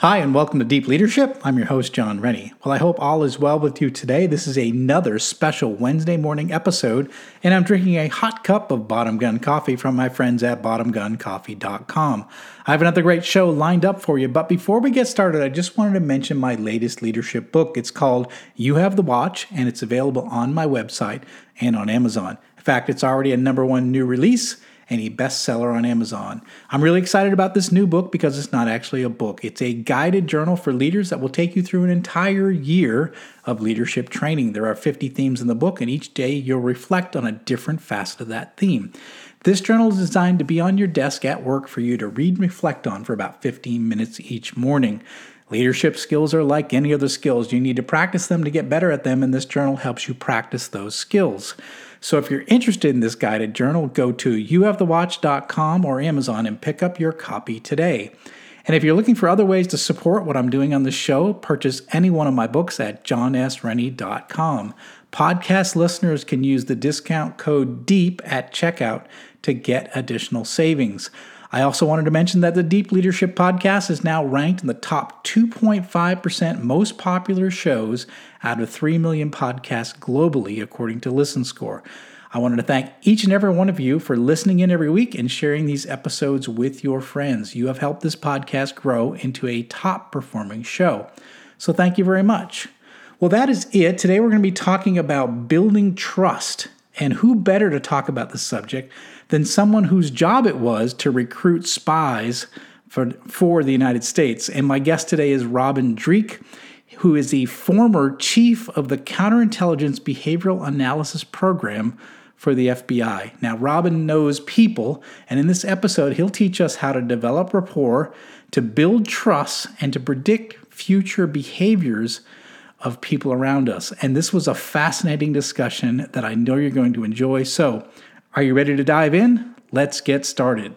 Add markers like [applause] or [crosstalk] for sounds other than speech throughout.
Hi, and welcome to Deep Leadership. I'm your host, John Rennie. Well, I hope all is well with you today. This is another special Wednesday morning episode, and I'm drinking a hot cup of Bottom Gun coffee from my friends at bottomguncoffee.com. I have another great show lined up for you, but before we get started, I just wanted to mention my latest leadership book. It's called You Have the Watch, and it's available on my website and on Amazon. In fact, it's already a number one new release and a bestseller on Amazon. I'm really excited about this new book because it's not actually a book. It's a guided journal for leaders that will take you through an entire year of leadership training. There are 50 themes in the book, and each day you'll reflect on a different facet of that theme. This journal is designed to be on your desk at work for you to read and reflect on for about 15 minutes each morning. Leadership skills are like any other skills. You need to practice them to get better at them, and this journal helps you practice those skills. So if you're interested in this guided journal, go to youhavethewatch.com or Amazon and pick up your copy today. And if you're looking for other ways to support what I'm doing on the show, purchase any one of my books at johnsrennie.com. Podcast listeners can use the discount code DEEP at checkout to get additional savings. I also wanted to mention that the Deep Leadership Podcast is now ranked in the top 2.5% most popular shows out of 3 million podcasts globally, according to Listen Score. I wanted to thank each and every one of you for listening in every week and sharing these episodes with your friends. You have helped this podcast grow into a top performing show. So thank you very much. Well, that is it. Today we're going to be talking about building trust. And who better to talk about this subject than someone whose job it was to recruit spies for, for the United States? And my guest today is Robin Dreeke, who is the former chief of the Counterintelligence Behavioral Analysis Program for the FBI. Now, Robin knows people, and in this episode, he'll teach us how to develop rapport, to build trust, and to predict future behaviors of people around us. And this was a fascinating discussion that I know you're going to enjoy. So, are you ready to dive in? Let's get started.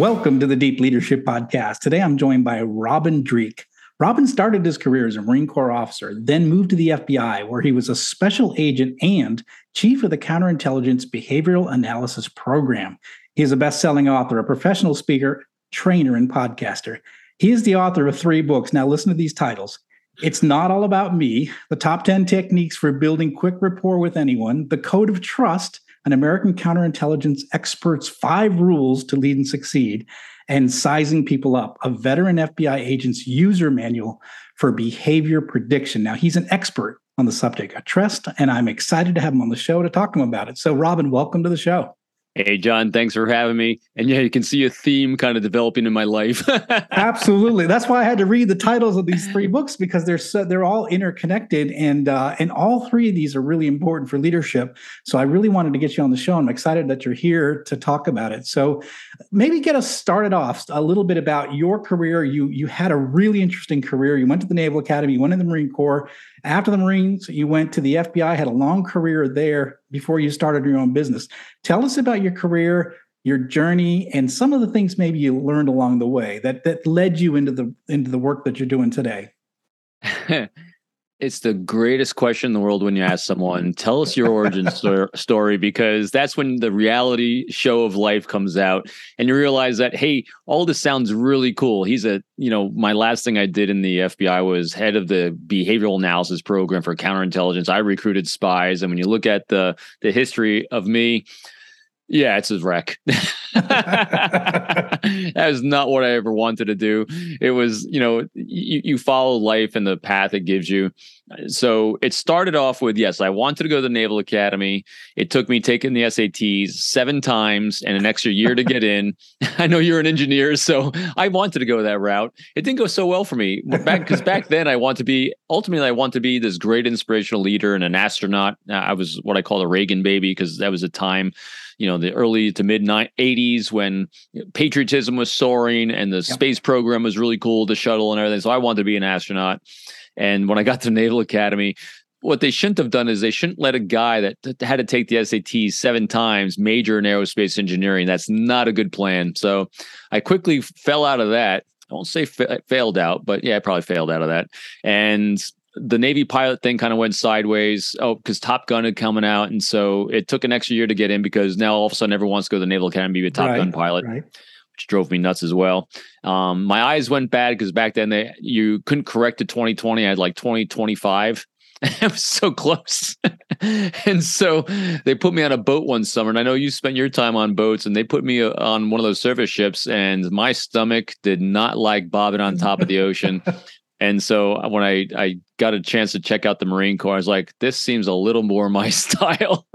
Welcome to the Deep Leadership Podcast. Today I'm joined by Robin Dreeke. Robin started his career as a Marine Corps officer, then moved to the FBI, where he was a special agent and chief of the Counterintelligence Behavioral Analysis Program. He is a best selling author, a professional speaker, trainer, and podcaster. He is the author of three books. Now, listen to these titles It's Not All About Me, The Top 10 Techniques for Building Quick Rapport with Anyone, The Code of Trust, an American counterintelligence expert's five rules to lead and succeed, and sizing people up, a veteran FBI agent's user manual for behavior prediction. Now, he's an expert on the subject of trust, and I'm excited to have him on the show to talk to him about it. So, Robin, welcome to the show. Hey, John, thanks for having me. And yeah, you can see a theme kind of developing in my life. [laughs] Absolutely. That's why I had to read the titles of these three books because they're so, they're all interconnected and uh, and all three of these are really important for leadership. So I really wanted to get you on the show. I'm excited that you're here to talk about it. So maybe get us started off a little bit about your career. You you had a really interesting career. You went to the Naval Academy, you went to the Marine Corps. After the Marines, you went to the FBI, had a long career there before you started your own business. Tell us about your career, your journey, and some of the things maybe you learned along the way that that led you into the into the work that you're doing today. [laughs] it's the greatest question in the world when you ask someone, tell us your origin [laughs] story, because that's when the reality show of life comes out and you realize that, hey, all this sounds really cool. He's a, you know, my last thing I did in the FBI was head of the behavioral analysis program for counterintelligence. I recruited spies. And when you look at the the history of me, yeah, it's a wreck. [laughs] [laughs] [laughs] that is not what I ever wanted to do. It was, you know, you, you follow life and the path it gives you. So it started off with yes, I wanted to go to the Naval Academy. It took me taking the SATs seven times and an extra year to get in. [laughs] I know you're an engineer, so I wanted to go that route. It didn't go so well for me back because back then I want to be ultimately I want to be this great inspirational leader and an astronaut. I was what I call a Reagan baby because that was a time you know the early to mid 80s when patriotism was soaring and the yep. space program was really cool the shuttle and everything so i wanted to be an astronaut and when i got to naval academy what they shouldn't have done is they shouldn't let a guy that had to take the SAT seven times major in aerospace engineering. That's not a good plan. So I quickly fell out of that. I won't say fa- failed out, but yeah, I probably failed out of that. And the Navy pilot thing kind of went sideways. Oh, because Top Gun had coming out, and so it took an extra year to get in because now all of a sudden everyone wants to go to the Naval Academy be a Top right, Gun pilot, right. which drove me nuts as well. Um, my eyes went bad because back then they you couldn't correct to 2020. I had like 2025. [laughs] it was so close. [laughs] and so they put me on a boat one summer. And I know you spent your time on boats, and they put me uh, on one of those surface ships, and my stomach did not like bobbing on top of the ocean. [laughs] And so when I, I got a chance to check out the Marine Corps, I was like, this seems a little more my [laughs] style.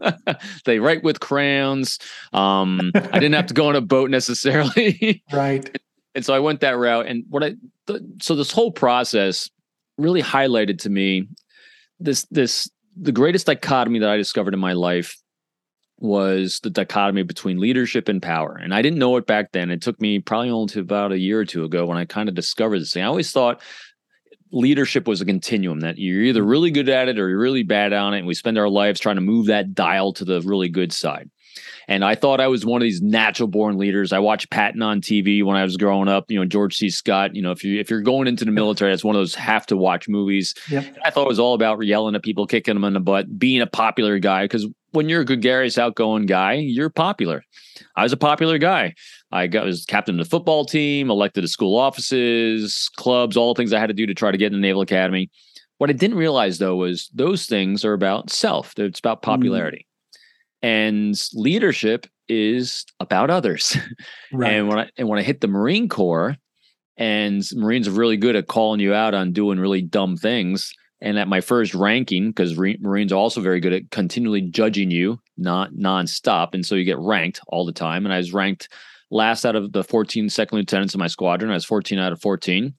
they write with crayons. Um, I didn't have to go on a boat necessarily. [laughs] right. And so I went that route. And what I, th- so this whole process really highlighted to me this, this, the greatest dichotomy that I discovered in my life was the dichotomy between leadership and power. And I didn't know it back then. It took me probably only to about a year or two ago when I kind of discovered this thing. I always thought leadership was a continuum that you're either really good at it or you're really bad on it. And we spend our lives trying to move that dial to the really good side. And I thought I was one of these natural born leaders. I watched Patton on TV when I was growing up. You know, George C. Scott. You know, if you if you're going into the military, that's one of those have to watch movies. Yep. I thought it was all about yelling at people, kicking them in the butt, being a popular guy. Because when you're a gregarious, outgoing guy, you're popular. I was a popular guy. I got was captain of the football team, elected to school offices, clubs, all the things I had to do to try to get in the Naval Academy. What I didn't realize though was those things are about self. It's about mm. popularity. Mm. And leadership is about others. [laughs] Right. and when I and when I hit the Marine Corps, and Marines are really good at calling you out on doing really dumb things. And at my first ranking, because Marines are also very good at continually judging you, not nonstop, and so you get ranked all the time. And I was ranked last out of the 14 second lieutenants in my squadron. I was 14 out of 14.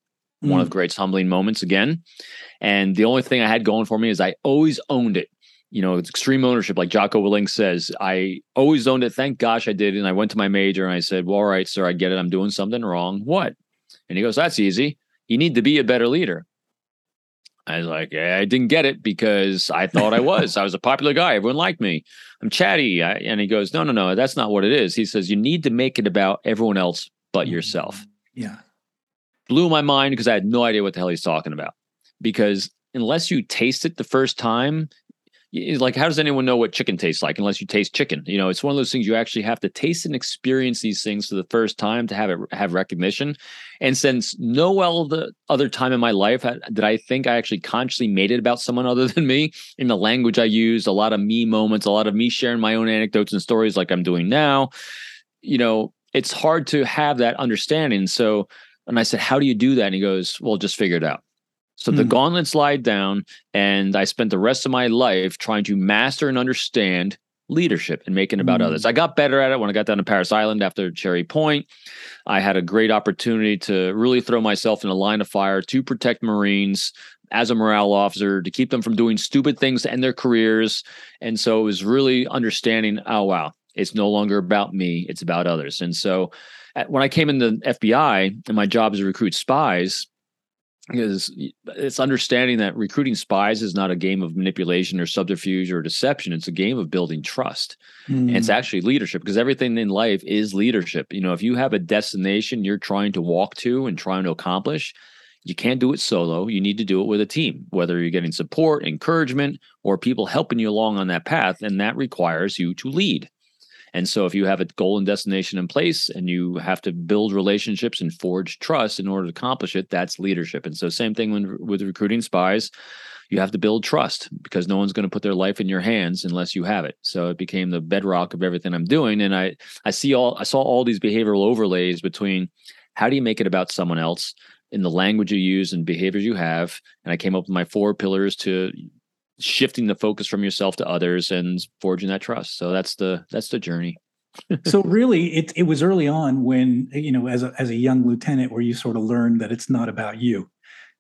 Mm. One of mm. great's humbling moments again. And the only thing I had going for me is I always owned it. You know, it's extreme ownership, like Jocko Willink says. I always owned it. Thank gosh I did. And I went to my major and I said, Well, all right, sir, I get it. I'm doing something wrong. What? And he goes, That's easy. You need to be a better leader. I was like, I didn't get it because I thought I was. I was a popular guy. Everyone liked me. I'm chatty. I, and he goes, No, no, no, that's not what it is. He says, You need to make it about everyone else but mm-hmm. yourself. Yeah. Blew my mind because I had no idea what the hell he's talking about. Because unless you taste it the first time, like how does anyone know what chicken tastes like unless you taste chicken? You know it's one of those things you actually have to taste and experience these things for the first time to have it have recognition. And since no other time in my life did i think i actually consciously made it about someone [laughs] other than me in the language i used a lot of me moments a lot of me sharing my own anecdotes and stories like i'm doing now you know it's hard to have that understanding. So and i said how do you do that? And he goes well just figure it out so mm. the hmm. gauntlet slide down, and I spent the rest of my life trying to master and understand leadership and making about Mm. others. I got better at it when I got down to Parris Island after Cherry Point. I had a great opportunity to really throw myself in a line of fire to protect Marines as a morale officer, to keep them from doing stupid things to end their careers. And so it was really understanding, oh, wow, it's no longer about me, it's about others. And so when I came in the FBI and my job is to recruit spies, is it's understanding that recruiting spies is not a game of manipulation or subterfuge or deception. It's a game of building trust. And it's Mm. actually leadership because everything in life is leadership. You know, if you have a destination you're trying to walk to and trying to accomplish, you can't do it solo. You need to do it with a team, whether you're getting support, encouragement, or people helping you along on that path. And that requires you to lead. And so, if you have a goal and destination in place and you have to build relationships and forge trust in order to accomplish it, that's leadership. And so, same thing when, with recruiting spies, you have to build trust because no one's going to put their life in your hands unless you have it. So, it became the bedrock of everything I'm doing. And I, I see all, I saw all these behavioral overlays between how do you make it about someone else in the language you use and behaviors you have. And I came up with my four pillars to shifting the focus from yourself to others and forging that trust. So that's the that's the journey. [laughs] so really it it was early on when you know as a as a young lieutenant where you sort of learned that it's not about you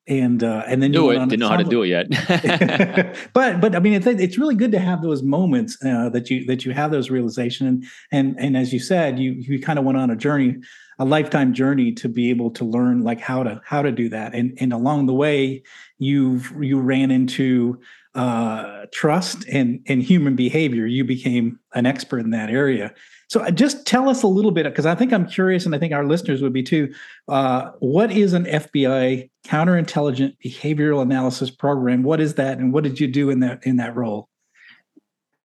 and uh and then you Do went it. Didn't know how to do it yet. [laughs] [laughs] but but I mean it's it's really good to have those moments uh, that you that you have those realization and and and as you said you you kind of went on a journey a lifetime journey to be able to learn like how to how to do that and and along the way you've you ran into uh trust and and human behavior you became an expert in that area so uh, just tell us a little bit because I think I'm curious and I think our listeners would be too uh, what is an FBI counterintelligent behavioral analysis program? What is that, and what did you do in that in that role?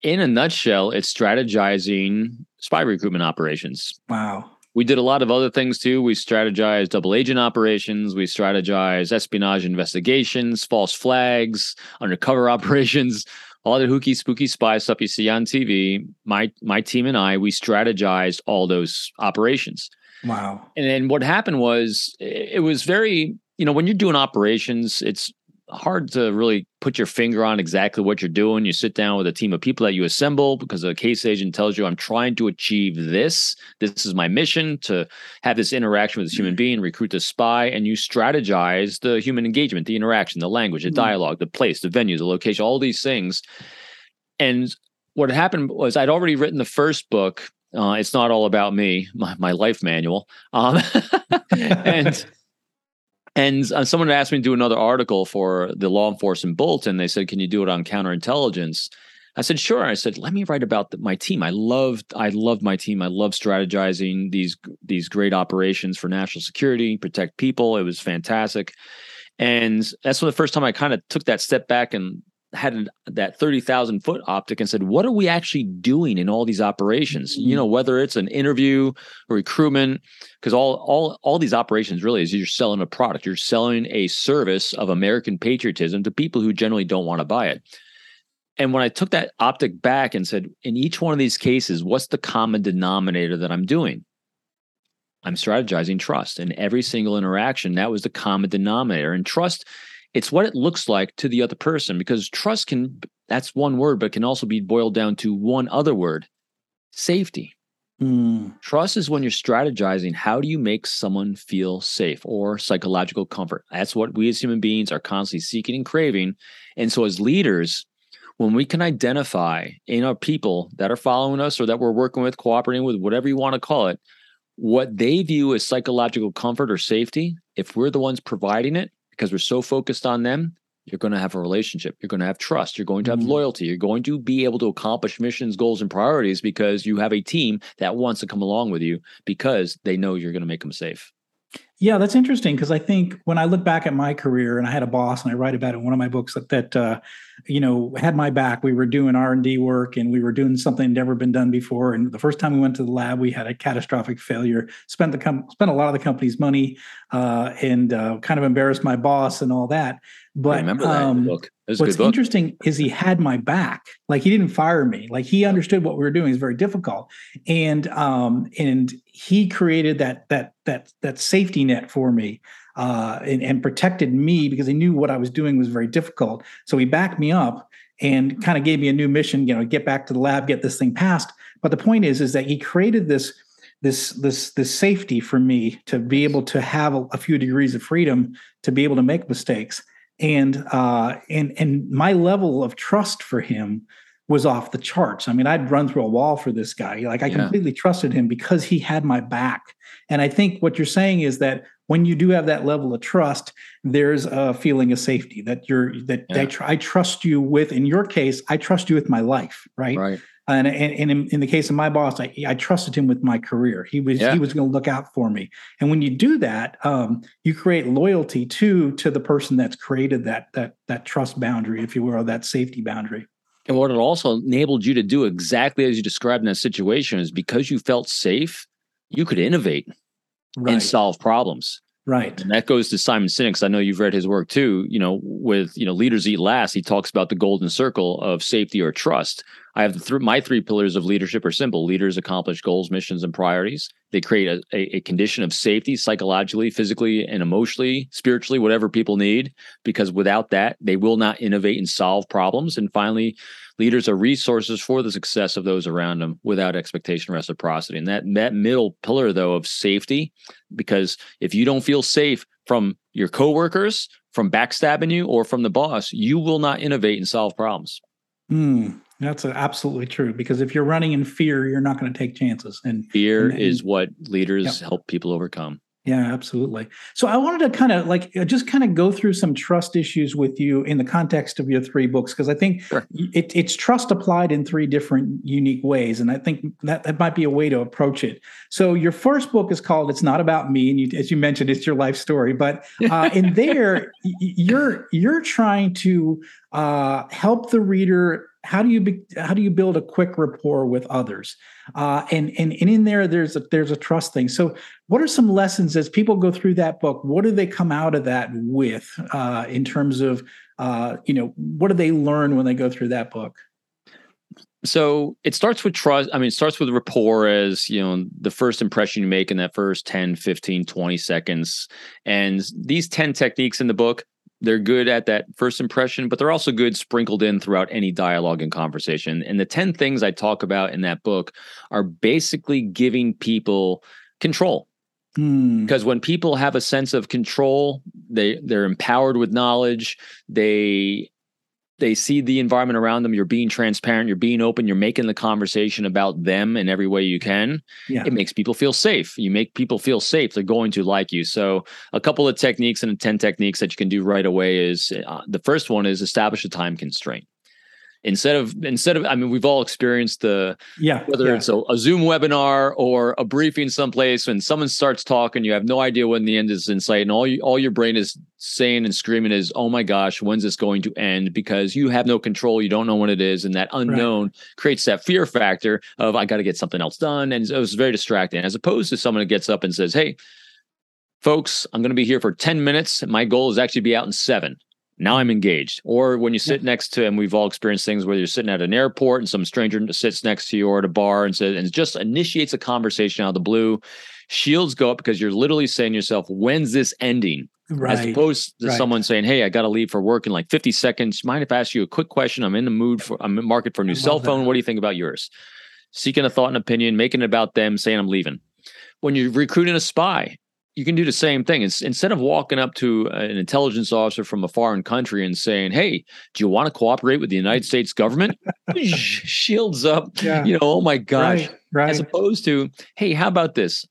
In a nutshell, it's strategizing spy recruitment operations. Wow. We did a lot of other things too. We strategized double agent operations. We strategized espionage investigations, false flags, undercover [laughs] operations, all the hooky spooky spy stuff you see on TV. My my team and I, we strategized all those operations. Wow. And then what happened was it it was very, you know, when you're doing operations, it's hard to really put your finger on exactly what you're doing. You sit down with a team of people that you assemble because a case agent tells you, I'm trying to achieve this. This is my mission to have this interaction with this human being, recruit the spy, and you strategize the human engagement, the interaction, the language, the Mm. dialogue, the place, the venue, the location, all these things. And what happened was I'd already written the first book. Uh, it's not all about me, my, my life manual. Um, [laughs] and [laughs] [laughs] and uh, someone asked me to do another article for the law enforcement bulletin. They said, "Can you do it on counterintelligence?" I said, "Sure." I said, "Let me write about the, my team. I loved, I loved my team. I love strategizing these these great operations for national security, protect people. It was fantastic." And that's when the first time I kind of took that step back and had that 30,000 foot optic and said, what are we actually doing in all these operations? You know, mm-hmm. whether it's an interview or recruitment, because all, all, all these operations really is you're selling a product, you're selling a service of American patriotism to people who generally don't want to buy it. And when I took that optic back and said, in each one of these cases, what's the common denominator that I'm doing? I'm strategizing trust. In every single interaction, that was the common denominator. And trust, it's what it looks like to the other person because trust can, that's one word, but can also be boiled down to one other word safety. Mm. Trust is when you're strategizing how do you make someone feel safe or psychological comfort. That's what we as human beings are constantly seeking and craving. And so, as leaders, when we can identify in our people that are following us or that we're working with, cooperating with, whatever you want to call it, what they view as psychological comfort or safety, if we're the ones providing it because we're so focused on them, you're going to have a relationship. You're going to have trust. You're going to have Mhm. loyalty. You're going to be able to accomplish missions, goals, and priorities because you have a team that wants to come along with you because they know you're going to make them safe. Yeah, that's interesting because I think when I look back at my career, and I had a boss, and I write about it in one of my books that, that uh, you know had my back. We were doing R and D work, and we were doing something never been done before. And the first time we went to the lab, we had a catastrophic failure. Spent the com- spent a lot of the company's money, uh, and uh, kind of embarrassed my boss and all that. But I remember that um, book. What's book. interesting is he had my back. Like he didn't fire me. Like he understood what we were doing is very difficult, and um, and he created that that that that safety net for me, uh, and, and protected me because he knew what I was doing was very difficult. So he backed me up, and kind of gave me a new mission, you know, get back to the lab, get this thing passed. But the point is, is that he created this this this this safety for me to be able to have a, a few degrees of freedom to be able to make mistakes and uh and and my level of trust for him was off the charts. I mean, I'd run through a wall for this guy. Like I yeah. completely trusted him because he had my back. And I think what you're saying is that when you do have that level of trust, there's a feeling of safety that you're that yeah. Tr- I, trust you with. In your case, I trust you with my life, right? Right. And, and, in, in, the case of my boss, I, I trusted him with my career. He was yeah. he was going to look out for me. And when you do that, um, you create loyalty to to the person that's created that that that trust boundary, if you will, or that safety boundary. And what it also enabled you to do exactly as you described in that situation is because you felt safe, you could innovate right. and solve problems. Right. And that goes to Simon Sinek. I know you've read his work too. You know, with you know, leaders eat last. He talks about the golden circle of safety or trust. I have the th- my three pillars of leadership are simple: leaders accomplish goals, missions, and priorities. They create a, a, a condition of safety, psychologically, physically, and emotionally, spiritually, whatever people need. Because without that, they will not innovate and solve problems. And finally, leaders are resources for the success of those around them without expectation reciprocity and that that middle pillar though of safety because if you don't feel safe from your coworkers from backstabbing you or from the boss you will not innovate and solve problems mm, that's absolutely true because if you're running in fear you're not going to take chances and fear and, is what leaders help people overcome yeah, absolutely. So I wanted to kind of like uh, just kind of go through some trust issues with you in the context of your three books because I think sure. it, it's trust applied in three different unique ways, and I think that that might be a way to approach it. So your first book is called "It's Not About Me," and you, as you mentioned, it's your life story. But uh, in [laughs] there, you're you're trying to uh, help the reader how do you be, how do you build a quick rapport with others? Uh, and, and and in there there's a there's a trust thing. So what are some lessons as people go through that book? What do they come out of that with uh, in terms of uh, you know what do they learn when they go through that book? So it starts with trust i mean it starts with rapport as you know the first impression you make in that first 10 15 20 seconds. And these 10 techniques in the book they're good at that first impression, but they're also good sprinkled in throughout any dialogue and conversation. And the 10 things I talk about in that book are basically giving people control. Hmm. Because when people have a sense of control, they they're empowered with knowledge, they they see the environment around them you're being transparent you're being open you're making the conversation about them in every way you can yeah. it makes people feel safe. You make people feel safe they're going to like you. So a couple of techniques and 10 techniques that you can do right away is uh, the first one is establish a time constraint instead of instead of i mean we've all experienced the yeah whether yeah. it's a, a, zoom webinar or a briefing someplace when someone starts talking you have no idea when the end is in sight and all you all your brain is saying and screaming is oh my gosh when's this going to end because you have no control you don't know when it is and that unknown right. creates that fear factor of i got to get something else done and it was very distracting as opposed to someone that gets up and says hey folks i'm going to be here for 10 minutes my goal is actually be out in seven now I'm engaged. Or when you sit yeah. next to, and we've all experienced things where you're sitting at an airport and some stranger sits next to you or at a bar and says, and just initiates a conversation out of the blue. Shields go up because you're literally saying to yourself, when's this ending? Right. As opposed to right. someone saying, Hey, I got to leave for work in like 50 seconds. Mind if I ask you a quick question? I'm in the mood for, I'm in market for a new cell phone. That. What do you think about yours? Seeking a thought and opinion, making it about them, saying I'm leaving. When you're recruiting a spy, you can do the same thing. It's, instead of walking up to uh, an intelligence officer from a foreign country and saying, "Hey, do you want to cooperate with the United States government?" [laughs] Shields up. Yeah. You know, oh my gosh. Right, right. As opposed to, "Hey, how about this?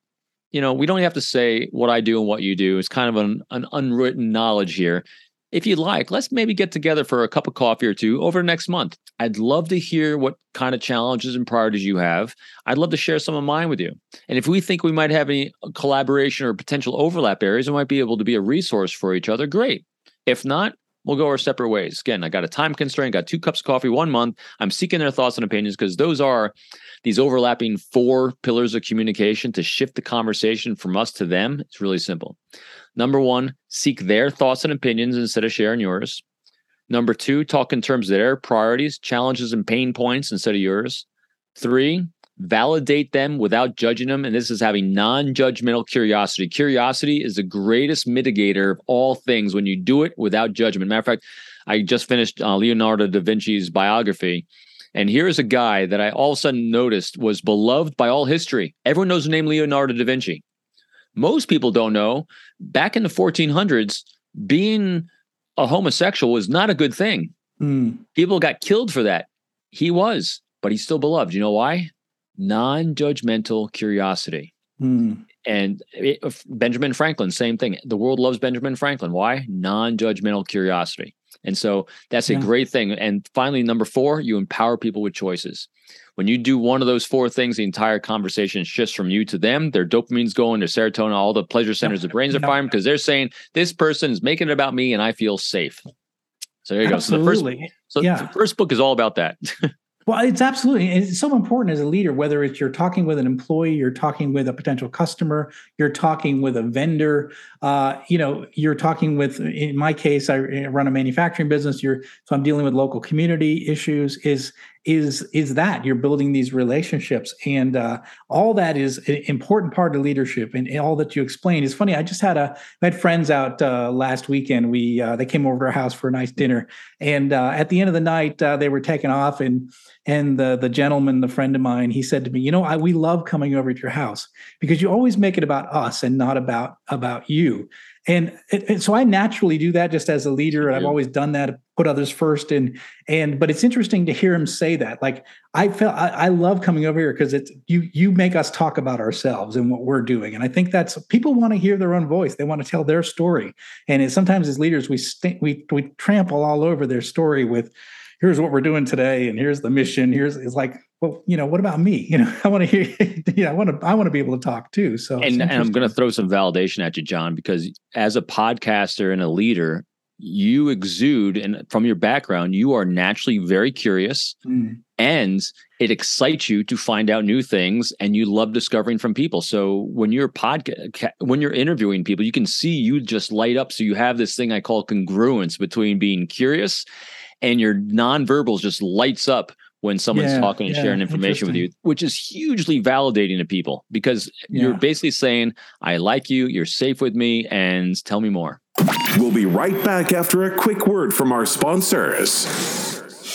You know, we don't have to say what I do and what you do. It's kind of an, an unwritten knowledge here if you'd like, let's maybe get together for a cup of coffee or two over next month. I'd love to hear what kind of challenges and priorities you have. I'd love to share some of mine with you. And if we think we might have any uh, collaboration or potential overlap areas, we might be able to be a resource for each other. Great. If not, we'll go our separate ways. Again, I got a time constraint, got two cups of coffee one month. I'm seeking their thoughts and opinions because those are these overlapping four pillars of communication to shift the conversation from us to them. It's really simple. Number one, seek their thoughts and opinions instead of sharing yours. Number two, talk in terms of their priorities, challenges, and pain points instead of yours. Three, validate them without judging them. And this is having non judgmental curiosity. Curiosity is the greatest mitigator of all things when you do it without judgment. Matter of fact, I just finished uh, Leonardo da Vinci's biography. And here's a guy that I all of a sudden noticed was beloved by all history. Everyone knows the name Leonardo da Vinci. Most people don't know back in the 1400s, being a homosexual was not a good thing. Mm. People got killed for that. He was, but he's still beloved. You know why? Non judgmental curiosity. Mm. And it, Benjamin Franklin, same thing. The world loves Benjamin Franklin. Why? Non judgmental curiosity. And so that's yeah. a great thing. And finally, number four, you empower people with choices. When you do one of those four things, the entire conversation shifts from you to them. Their dopamine's going, their serotonin, all the pleasure centers, the brains are firing because they're saying this person is making it about me and I feel safe. So there you Absolutely. go. So the first, so yeah. the first book is all about that. [laughs] Well, it's absolutely it's so important as a leader, whether it's you're talking with an employee, you're talking with a potential customer, you're talking with a vendor, uh, you know, you're talking with. In my case, I run a manufacturing business. You're so I'm dealing with local community issues. Is is is that you're building these relationships. And uh, all that is an important part of leadership. And, and all that you explained is funny. I just had a had friends out uh, last weekend. We uh, they came over to our house for a nice dinner. And uh, at the end of the night uh, they were taking off. And and the the gentleman the friend of mine he said to me you know I, we love coming over to your house because you always make it about us and not about about you and, and, so I naturally do that just as a leader, and I've always done that, put others first. And and but it's interesting to hear him say that. Like I felt I, I love coming over here because it's you you make us talk about ourselves and what we're doing, and I think that's people want to hear their own voice. They want to tell their story, and it, sometimes as leaders we st- we we trample all over their story with here's what we're doing today and here's the mission here's it's like well you know what about me? [laughs] You know i want to hear yeah i want to i want to be able to talk too so and, and i'm going to throw some validation at you john because as a podcaster and a leader you exude and from your background you are naturally very curious mm. and it excites you to find out new things and you love discovering from people. So when you're podcast when you're interviewing people you can see you just light up so you have this thing i call congruence between being curious and your nonverbals just lights up when someone's yeah, talking and yeah, sharing information with you, which is hugely validating to people because yeah. you're basically saying, I like you, you're safe with me, and tell me more. We'll be right back after a quick word from our sponsors.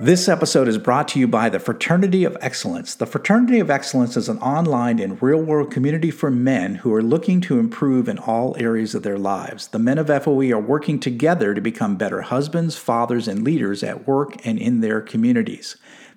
This episode is brought to you by the Fraternity of Excellence. The Fraternity of Excellence is an online and real world community for men who are looking to improve in all areas of their lives. The men of FOE are working together to become better husbands, fathers, and leaders at work and in their communities.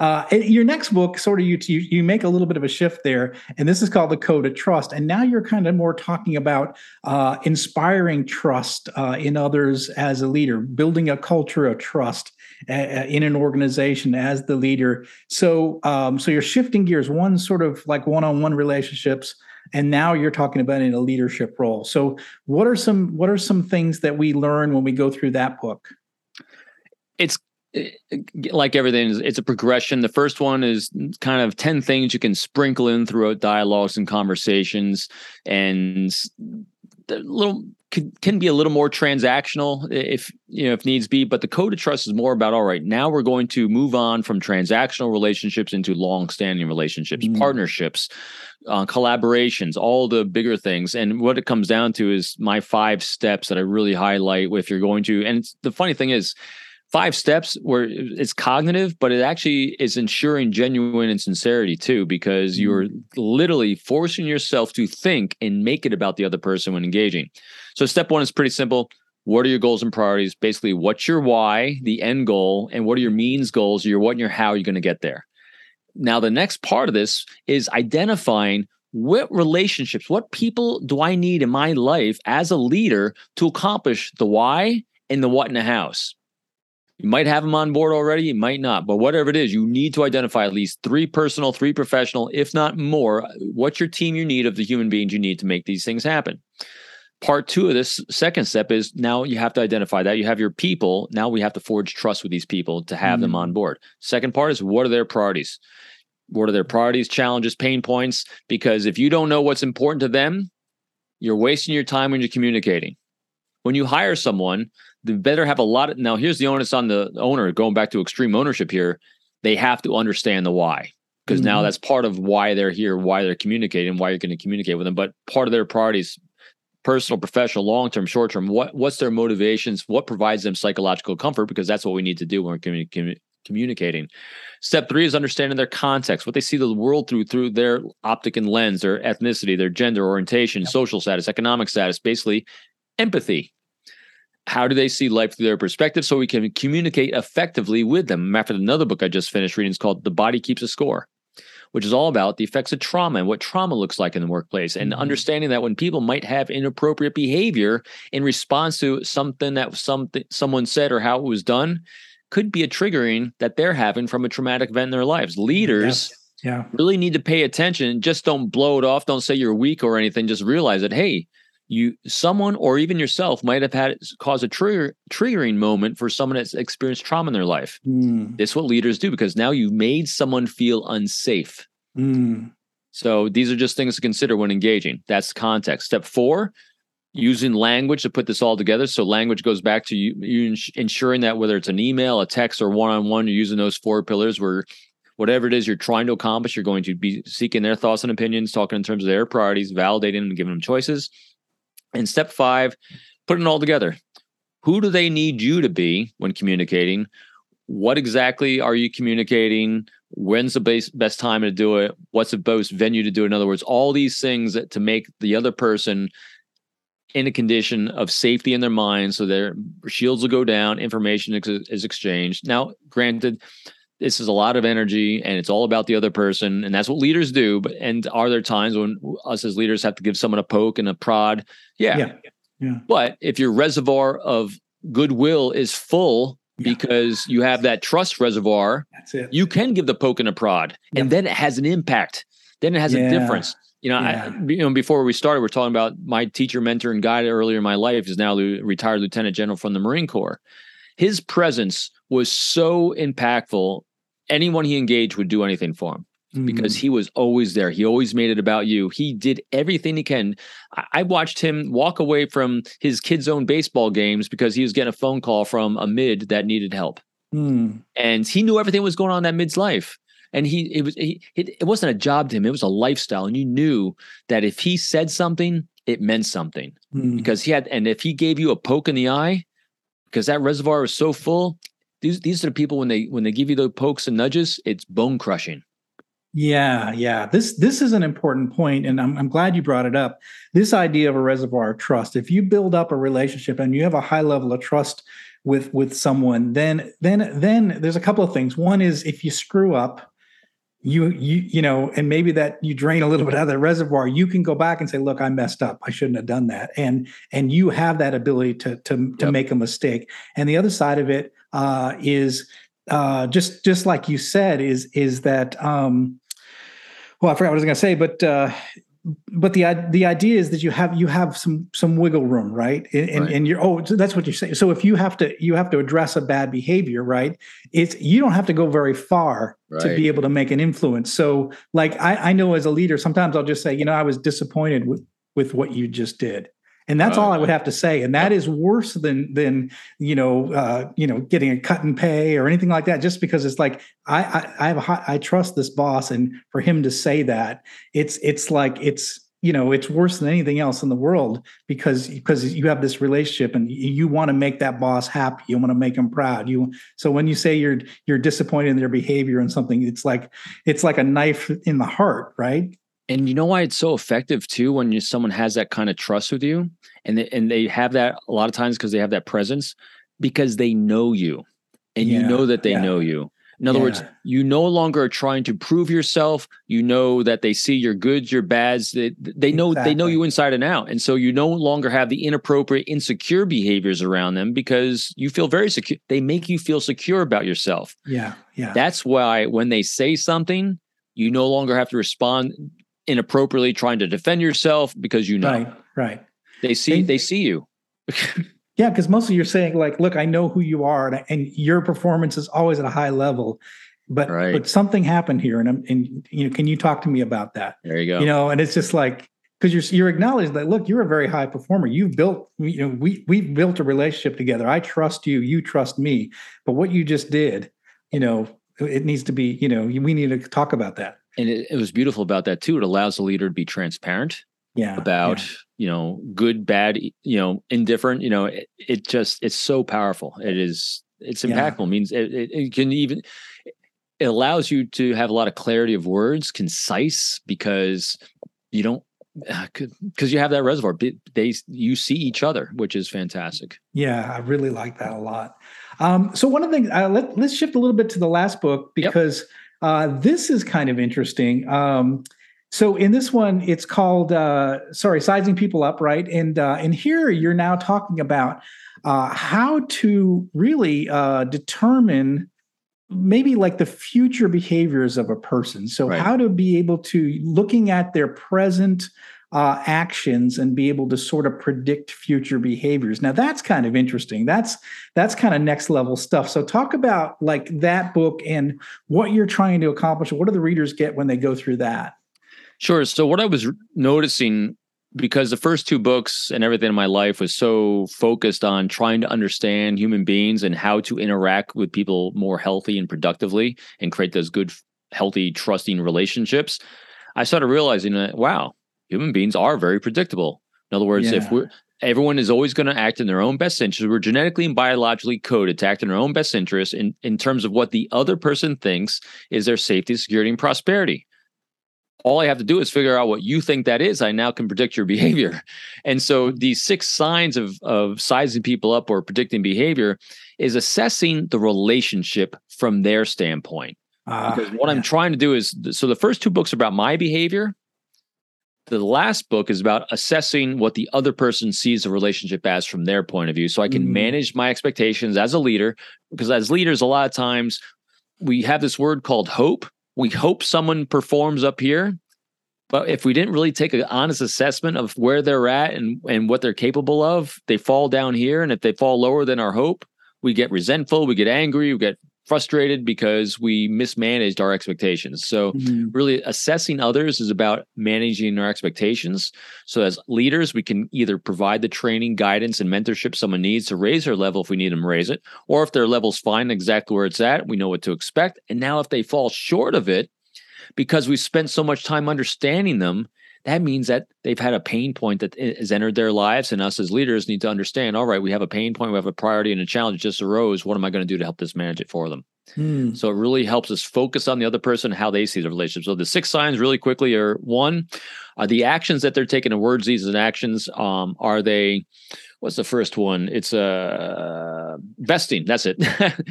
Uh, your next book, sort of, you, you you make a little bit of a shift there, and this is called the Code of Trust. And now you're kind of more talking about uh, inspiring trust uh, in others as a leader, building a culture of trust uh, uh, in an organization as the leader. So, um, so you're shifting gears. One sort of like one-on-one relationships and now you're talking about in a leadership role so what are some what are some things that we learn when we go through that book it's like everything, it's a progression. The first one is kind of 10 things you can sprinkle in throughout dialogues and conversations. And the little can, can be a little more transactional if you know if needs be but the code of trust is more about all right now we're going to move on from transactional relationships into long-standing relationships mm-hmm. partnerships uh, collaborations all the bigger things and what it comes down to is my five steps that i really highlight if you're going to and the funny thing is five steps where it's cognitive, but it actually is ensuring genuine and sincerity too, because mm-hmm. you're literally forcing yourself to think and make it about the other person when engaging. So, step one is pretty simple. what are your goals and priorities? Basically, what's your why, the end goal, and what are your means goals, your what and your how you're going to get there. Now, the next part of this is identifying what relationships, what people do I need in my life as a leader to accomplish the why and the what in the house. You might have them on board already, you might not, but whatever it is, you need to identify at least three personal, three professional, if not more. What's your team you need of the human beings you need to make these things happen? Part two of this second step is now you have to identify that you have your people. Now we have to forge trust with these people to have mm them on board. Second part is what are their priorities? What are their priorities, challenges, pain points? Because if you don't know what's important to them, you're wasting your time when you're communicating. When you hire someone, they better have a lot of now here's the onus on the owner going back to extreme ownership here they have to understand the why because mm-hmm. now that's part of why they're here why they're communicating why you're going to communicate with them but part of their priorities personal professional long term short term what what's their motivations what provides them psychological comfort because that's what we need to do when we're communi- communicating. Step three is understanding their context what they see the world through through their optic and lens their ethnicity their gender orientation social status economic status basically empathy how do they see life through their perspective so we can communicate effectively with them? After another book i just finished reading is called the body keeps a score which is all about the effects of trauma and what trauma looks like in the workplace and mm-hmm. understanding that when people might have inappropriate behavior in response to something that something someone said or how it was done could be a triggering that they're having from a traumatic event in their lives. Leaders yeah. really need to pay attention. Just don't blow it off. Don't say you're weak or anything. Just realize that hey you someone or even yourself might have had cause a trigger triggering moment for someone that's experienced trauma in their life. Mm. This is what leaders do because now you've made someone feel unsafe. Mm. So these are just things to consider when engaging. That's context. Step four, using language to put this all together. So language goes back to you, you ensuring that whether it's an email, a text, or one-on-one, you're using those four pillars where whatever it is you're trying to accomplish, you're going to be seeking their thoughts and opinions, talking in terms of their priorities, validating and giving them choices. And step five, put it all together. Who do they need you to be when communicating? What exactly are you communicating? When's the best, best time to do it? What's the best venue to do it? In other words, all these things that, to make the other person in a condition of safety in their mind so their shields will go down, information is, is exchanged. Now, granted, this is a lot of energy and it's all about the other person. And that's what leaders do. But and are there times when us as leaders have to give someone a poke and a prod? Yeah. Yeah, yeah. but if your reservoir of goodwill is full yeah. because you have that trust reservoir that's it. you can give the poke and a prod. And then it has an impact. Then it has a difference. You know, I, you know, before we started, we're talking about my teacher, mentor, and guide earlier in my life is now the retired lieutenant general from the Marine Corps. His presence was so impactful anyone he engaged would do anything for him mm-hmm. because he was always there. He always made it about you. He did everything he can. I-, I watched him walk away from his kids' own baseball games because he was getting a phone call from a mid that needed help. Mm. And he knew everything was going on in that mid's life. And he it was he, it, it wasn't a job to him, it was a lifestyle. And you knew that if he said something, it meant something. Mm. Because he had and if he gave you a poke in the eye, because that reservoir was so full, these these are the people when they when they give you the pokes and nudges, it's bone crushing. Yeah, yeah. This this is an important point, and I'm I'm glad you brought it up. This idea of a reservoir of trust. If you build up a relationship and you have a high level of trust with with someone, then then then there's a couple of things. One is if you screw up, you you you know and maybe that you drain a little bit out of the reservoir you can go back and say look i messed up i shouldn't have done that and and you have that ability to to to yep. make a mistake and the other side of it uh, is uh, just just like you said is is that um, well i forgot what i was going to say but uh, but the the idea is that you have you have some some wiggle room right and right. and you're oh so that's what you're saying so if you have to you have to address a bad behavior right it's you don't have to go very far right. to be able to make an influence so like I, I know as a leader sometimes i'll just say you know i was disappointed with with what you just did and that's uh, all I would have to say. And that is worse than than you know uh, you know getting a cut and pay or anything like that. Just because it's like I I, I have a high, I trust this boss, and for him to say that, it's it's like it's you know it's worse than anything else in the world because because you have this relationship and you want to make that boss happy you want to make him proud you so when you say you're you're disappointed in their behavior and something it's like it's like a knife in the heart right And you know why it's so effective too when you, someone has that kind of trust with you, and they, and they have that a lot of times because they have that presence because they know you, and you know that they yeah. know you. In other words, you no longer are trying to prove yourself. You know that they see your goods, your bads. They, they know they know you inside and out, and so you no longer have the inappropriate, insecure behaviors around them because you feel very secure. They make you feel secure about yourself. Yeah. Yeah. That's why when they say something, you no longer have to respond inappropriately, trying to defend yourself because you know Right. Right. They see And- they see you. [laughs] Yeah, because mostly you're saying like, look, I know who you are, and, and your performance is always at a high level, but Right. but something happened here, and I'm and you know, can you talk to me about that? There you go. You know, and it's just like because you're you're acknowledged that look, you're a very high performer. You've built, you know, we we've built a relationship together. I trust you, you trust me. But what you just did, you know, it needs to be, you know, we need to talk about that. and it, it was beautiful about that too. It allows the leader to be transparent Yeah. about yeah. you know good, bad, you know indifferent. You know it, it just it's so powerful. It is it's Yeah. impactful. It means it, it, it can even it allows you to have a lot of clarity of words, concise because you don't because you have that reservoir. They- you see each other, which is fantastic. Yeah, I really like that a lot. Um, so one of the things, uh, let, let's shift a little bit to the last book Yep. because uh, this is kind of interesting. Um, so in this one, it's called uh, sorry, sizing people up, right? And uh, and here you're now talking about uh, how to really uh, determine maybe like the future behaviors of a person. So Right. how to be able to looking at their present uh, actions and be able to sort of predict future behaviors. Now that's kind of interesting. That's that's kind of next level stuff. So talk about like that book and what you're trying to accomplish. What do the readers get when they go through that? Sure. So what I was noticing because the first two books and everything in my life was so focused on trying to understand human beings and how to interact with people more healthy and productively and create those good healthy trusting relationships i started realizing that wow human beings are very predictable. In other words if we're everyone is always going to act in their own best interest. We're genetically and biologically coded to act in our own best interest in, in terms of what the other person thinks is their safety security and prosperity all I have to do is figure out what you think that is. I now can predict your behavior. [laughs] And so these six signs of of sizing people up or predicting behavior is assessing the relationship from their standpoint. Uh, Because what yeah. I'm trying to do is so the first two books are about my behavior. The last book is about assessing what the other person sees the relationship as from their point of view. So I can Mm. manage my expectations as a leader. Because as leaders, a lot of times we have this word called hope. We hope someone performs up here. But if we didn't really take an honest assessment of where they're at and, and what they're capable of, they fall down here. And if they fall lower than our hope, we get resentful, we get angry, we get frustrated because we mismanaged our expectations. So Mhm. really assessing others is about managing our expectations. So as leaders, we can either provide the training, guidance, and mentorship someone needs to raise their level if we need them to raise it, or if their level's fine exactly where it's at, we know what to expect. And now if they fall short of it, because we've spent so much time understanding them, that means that they've had a pain point that has entered their lives, and us as leaders need to understand. All right, we have a pain point, we have a priority, and a challenge just arose. What am I going to do to help this manage it for them? Hmm. So it really helps us focus on the other person, how they see the relationship. So the six signs, really quickly, are one, are the actions that they're taking, and words, these and actions. Um, are they? What's the first one? It's uh vesting. That's it.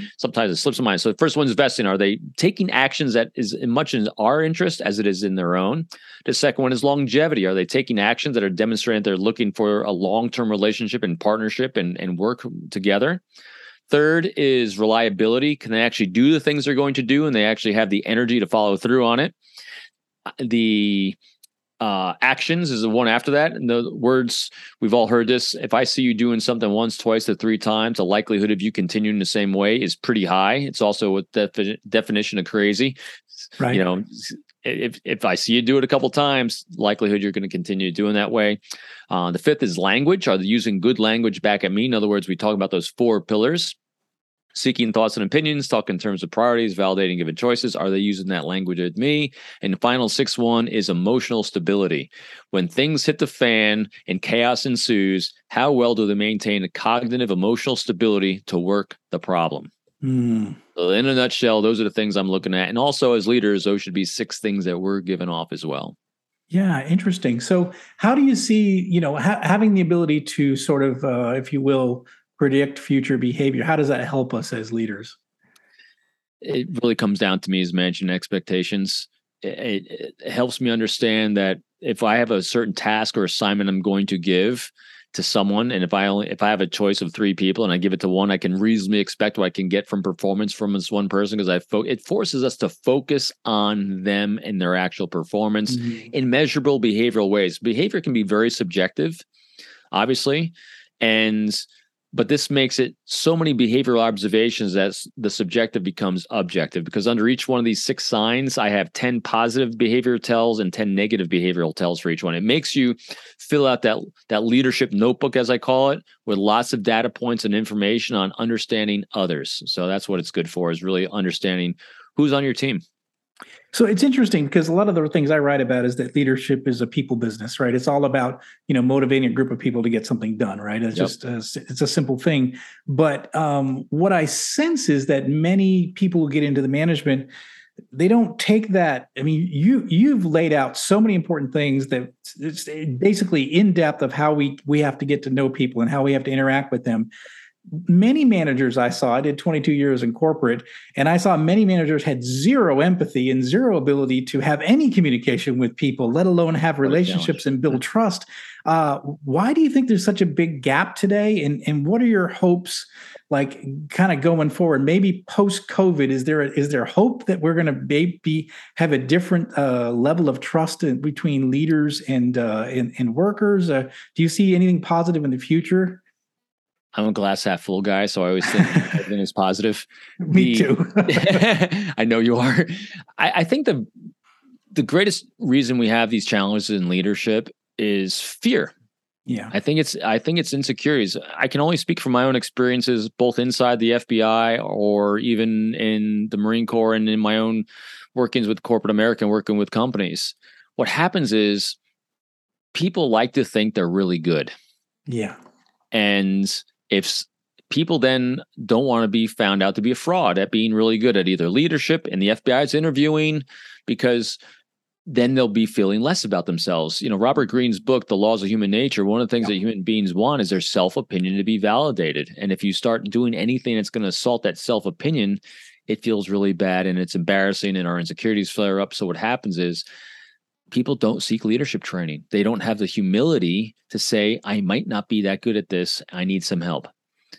[laughs] Sometimes it slips my mind. So the first one is vesting. Are they taking actions that is as much in our interest as it is in their own? The second one is longevity. Are they taking actions that are demonstrating they're looking for a long-term relationship and partnership and, and work together? Third is reliability. Can they actually do the things they're going to do and they actually have the energy to follow through on it? Uh, The uh, actions is the one after that. And the words, we've all heard this. If I see you doing something once, twice, or three times, the likelihood of you continuing the same way is pretty high. It's also a defi- definition of crazy. Right. You know, if if I see you do it a couple times, likelihood you're going to continue doing that way. Uh, the fifth is language. Are they using good language back at me? In other words, we talk about those four pillars seeking thoughts and opinions, talk in terms of priorities, validating given choices. Are they using that language with me? And the final sixth one is emotional stability. When things hit the fan and chaos ensues, how well do they maintain a cognitive emotional stability to work the problem? So in a nutshell, those are the things I'm looking at. And also as leaders, those should be six things that we're giving off as well. Yeah, interesting. So, how do you see, you know, ha- having the ability to sort of, uh, if you will, predict future behavior? How does that help us as leaders? It really comes down to me as managing expectations. It, it, helps me understand that if I have a certain task or assignment I'm going to give, to someone and if i only if i have a choice of three people and i give it to one i can reasonably expect what i can get from performance from this one person because i fo- it forces us to focus on them and their actual performance mm-hmm. in measurable behavioral ways behavior can be very subjective obviously and but this makes it so many behavioral observations that the subjective becomes objective because under each one of these six signs i have 10 positive behavioral tells and 10 negative behavioral tells for each one. It makes you fill out that that leadership notebook as i call it with lots of data points and information on understanding others. So that's what it's good for is really understanding who's on your team so it's interesting because a lot of the things I write about is that leadership is a people business, right? It's all about you know motivating a group of people to get something done, right? It's yep. just a, it's a simple thing. But um, what I sense is that many people who get into the management, they don't take that. I mean, you you've laid out so many important things that it's basically in depth of how we we have to get to know people and how we have to interact with them many managers I saw, I did 22 years in corporate, and I saw many managers had zero empathy and zero ability to have any communication with people, let alone have relationships and build trust. Uh, why do you think there's such a big gap today? And, and what are your hopes, like kind of going forward? Maybe post COVID, is there a, is there hope that we're going to maybe have a different uh, level of trust in, between leaders and, uh, and, and workers? Uh, do you see anything positive in the future? I'm a glass half full guy, so I always think [laughs] everything is positive. [laughs] Me the, too. [laughs] I know you are. I, I think the the greatest reason we have these challenges in leadership is fear. Yeah. I think it's I think it's insecurities. I can only speak from my own experiences both inside the FBI or even in the Marine Corps and in my own workings with corporate America and working with companies. What happens is people like to think they're really good. Yeah. And if people then don't want to be found out to be a fraud at being really good at either leadership and the FBI is interviewing because then they'll be feeling less about themselves. You know, Robert Greene's book, The Laws of Human Nature, one of the things yeah. that human beings want is their self opinion to be validated. And if you start doing anything that's going to assault that self opinion, it feels really bad and it's embarrassing and our insecurities flare up. So what happens is people don't seek leadership training. They don't have the humility to say, I might not be that good at this. I need some help.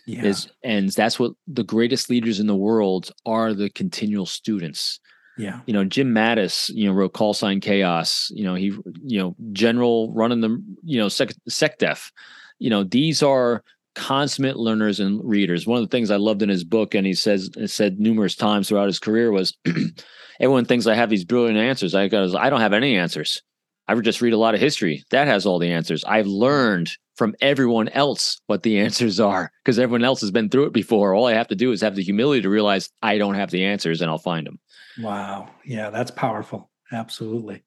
Yeah. Is, and that's what the greatest leaders in the world are the continual students. Yeah. You know, Jim Mattis, you know, wrote Call Sign Chaos. You know, he, you know, general running the, you know, sec, Def. You know, these are consummate learners and readers. One of the things I loved in his book, and he says said numerous times throughout his career, was [clears throat] everyone thinks I have these brilliant answers. I goes, I don't have any answers. I just read a lot of history. That has all the answers. I've learned from everyone else what the [laughs] answers are because everyone else has been through it before. All I have to do is have the humility to realize I don't have the answers and I'll find them. Wow. Yeah, that's powerful. Absolutely.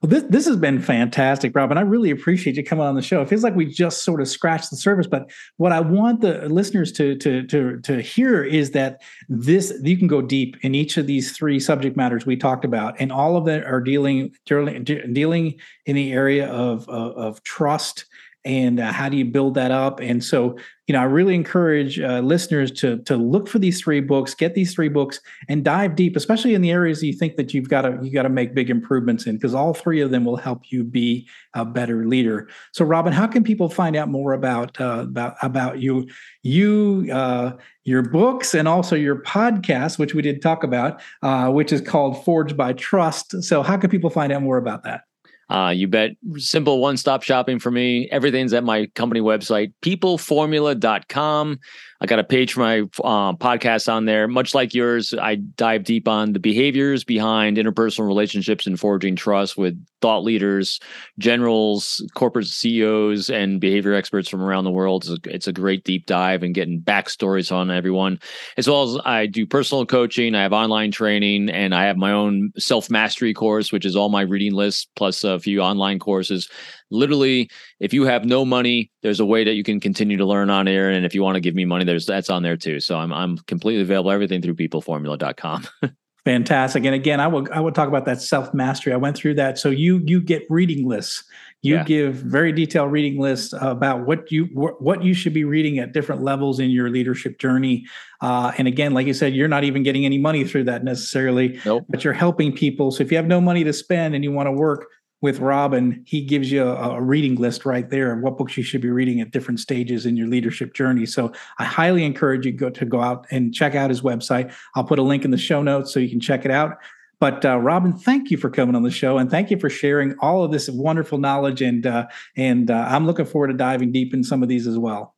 Well, this this has been fantastic, Rob, and I really appreciate you coming on the show. It feels like we just sort of scratched the surface, but what I want the listeners to to to to hear is that this you can go deep in each of these three subject matters we talked about, and all of them are dealing dealing, dealing in the area of of, of trust and uh, how do you build that up? And so you know i really encourage uh, listeners to to look for these three books get these three books and dive deep especially in the areas you think that you've got to you got to make big improvements in because all three of them will help you be a better leader. So robin how can people find out more about uh, about about you you uh, your books and also your podcast which we did talk about uh, which is called forged by trust? So how can people find out more about that uh, you bet. Simple one stop shopping for me. Everything's at my company website, peopleformula.com. I got a page for my uh, podcast on there. Much like yours, I dive deep on the behaviors behind interpersonal relationships and forging trust with thought leaders, generals, corporate CEOs, and behavior experts from around the world. It's a, it's a great deep dive and getting backstories on everyone, as well as I do personal coaching. I have online training, and I have my own self mastery course, which is all my reading lists plus a few online courses literally if you have no money there's a way that you can continue to learn on air and if you want to give me money there's that's on there too so i'm i'm completely available everything through peopleformula.com [laughs] Fantastic. And again, I will I will talk about that self mastery. I went through that. So you you get reading lists. You yeah. give very detailed reading lists about what you what you should be reading at different levels in your leadership journey. Uh, and again, like you said, you're not even getting any money through that necessarily, nope. but you're helping people. So if you have no money to spend and you want to work with Robin, he gives you a, a, reading list right there of what books you should be reading at different stages in your leadership journey. So I highly encourage you go to go out and check out his website. I'll put a link in the show notes so you can check it out. But uh, Robin, thank you for coming on the show and thank you for sharing all of this wonderful knowledge. And uh, and uh, I'm looking forward to diving deep in some of these as well.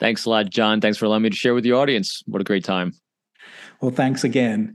Thanks a lot, John. Thanks for allowing me to share with the audience. What a great time. Well, thanks again.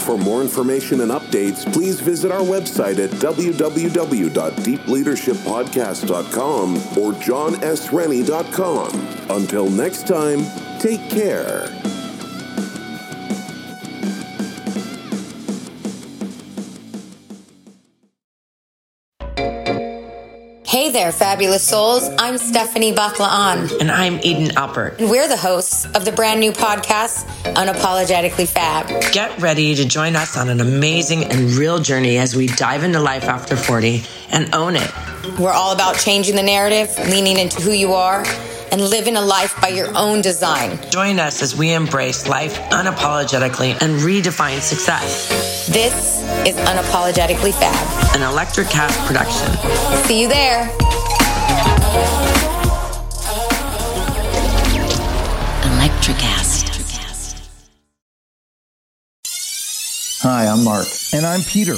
For more information and updates, please visit our website at www.deepleadershippodcast.com or johnsrennie.com. Until next time, take care. Hey there, fabulous souls. I'm Stephanie Baklaan. And I'm Eden Alpert. And we're the hosts of the brand new podcast, Unapologetically Fab. Get ready to join us on an amazing and real journey as we dive into life after 40 and own it. We're all about changing the narrative, leaning into who you are and living a life by your own design. Join us as we embrace life unapologetically and redefine success. This is Unapologetically Fab, an Electric Cast production. See you there. Electricast. Hi, I'm Mark. And I'm Peter.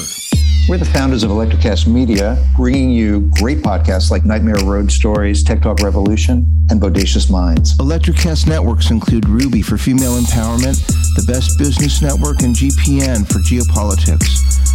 We're the founders of Electrocast Media, bringing you great podcasts like Nightmare Road Stories, Tech Talk Revolution, and Bodacious Minds. Electrocast networks include Ruby for female empowerment, the Best Business Network, and GPN for geopolitics.